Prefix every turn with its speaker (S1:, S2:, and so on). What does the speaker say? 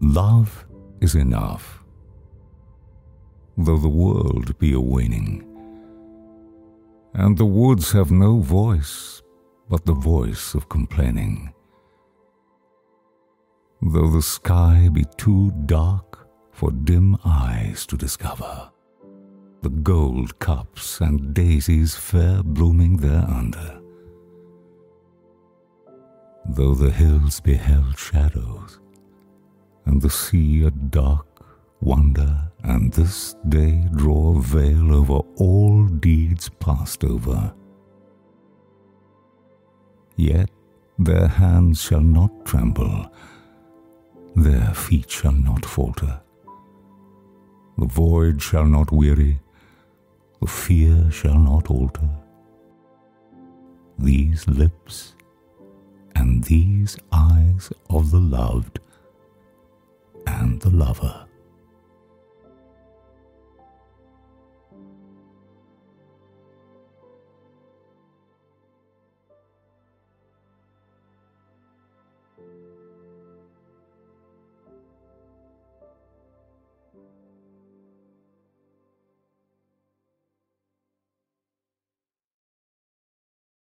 S1: Love is enough, though the world be a waning, and the woods have no voice but the voice of complaining. Though the sky be too dark for dim eyes to discover, the gold cups and daisies fair blooming thereunder. Though the hills beheld shadows, and the sea a dark wonder, and this day draw a veil over all deeds passed over. Yet their hands shall not tremble, their feet shall not falter. The void shall not weary, the fear shall not alter. These lips these eyes of the loved and the lover.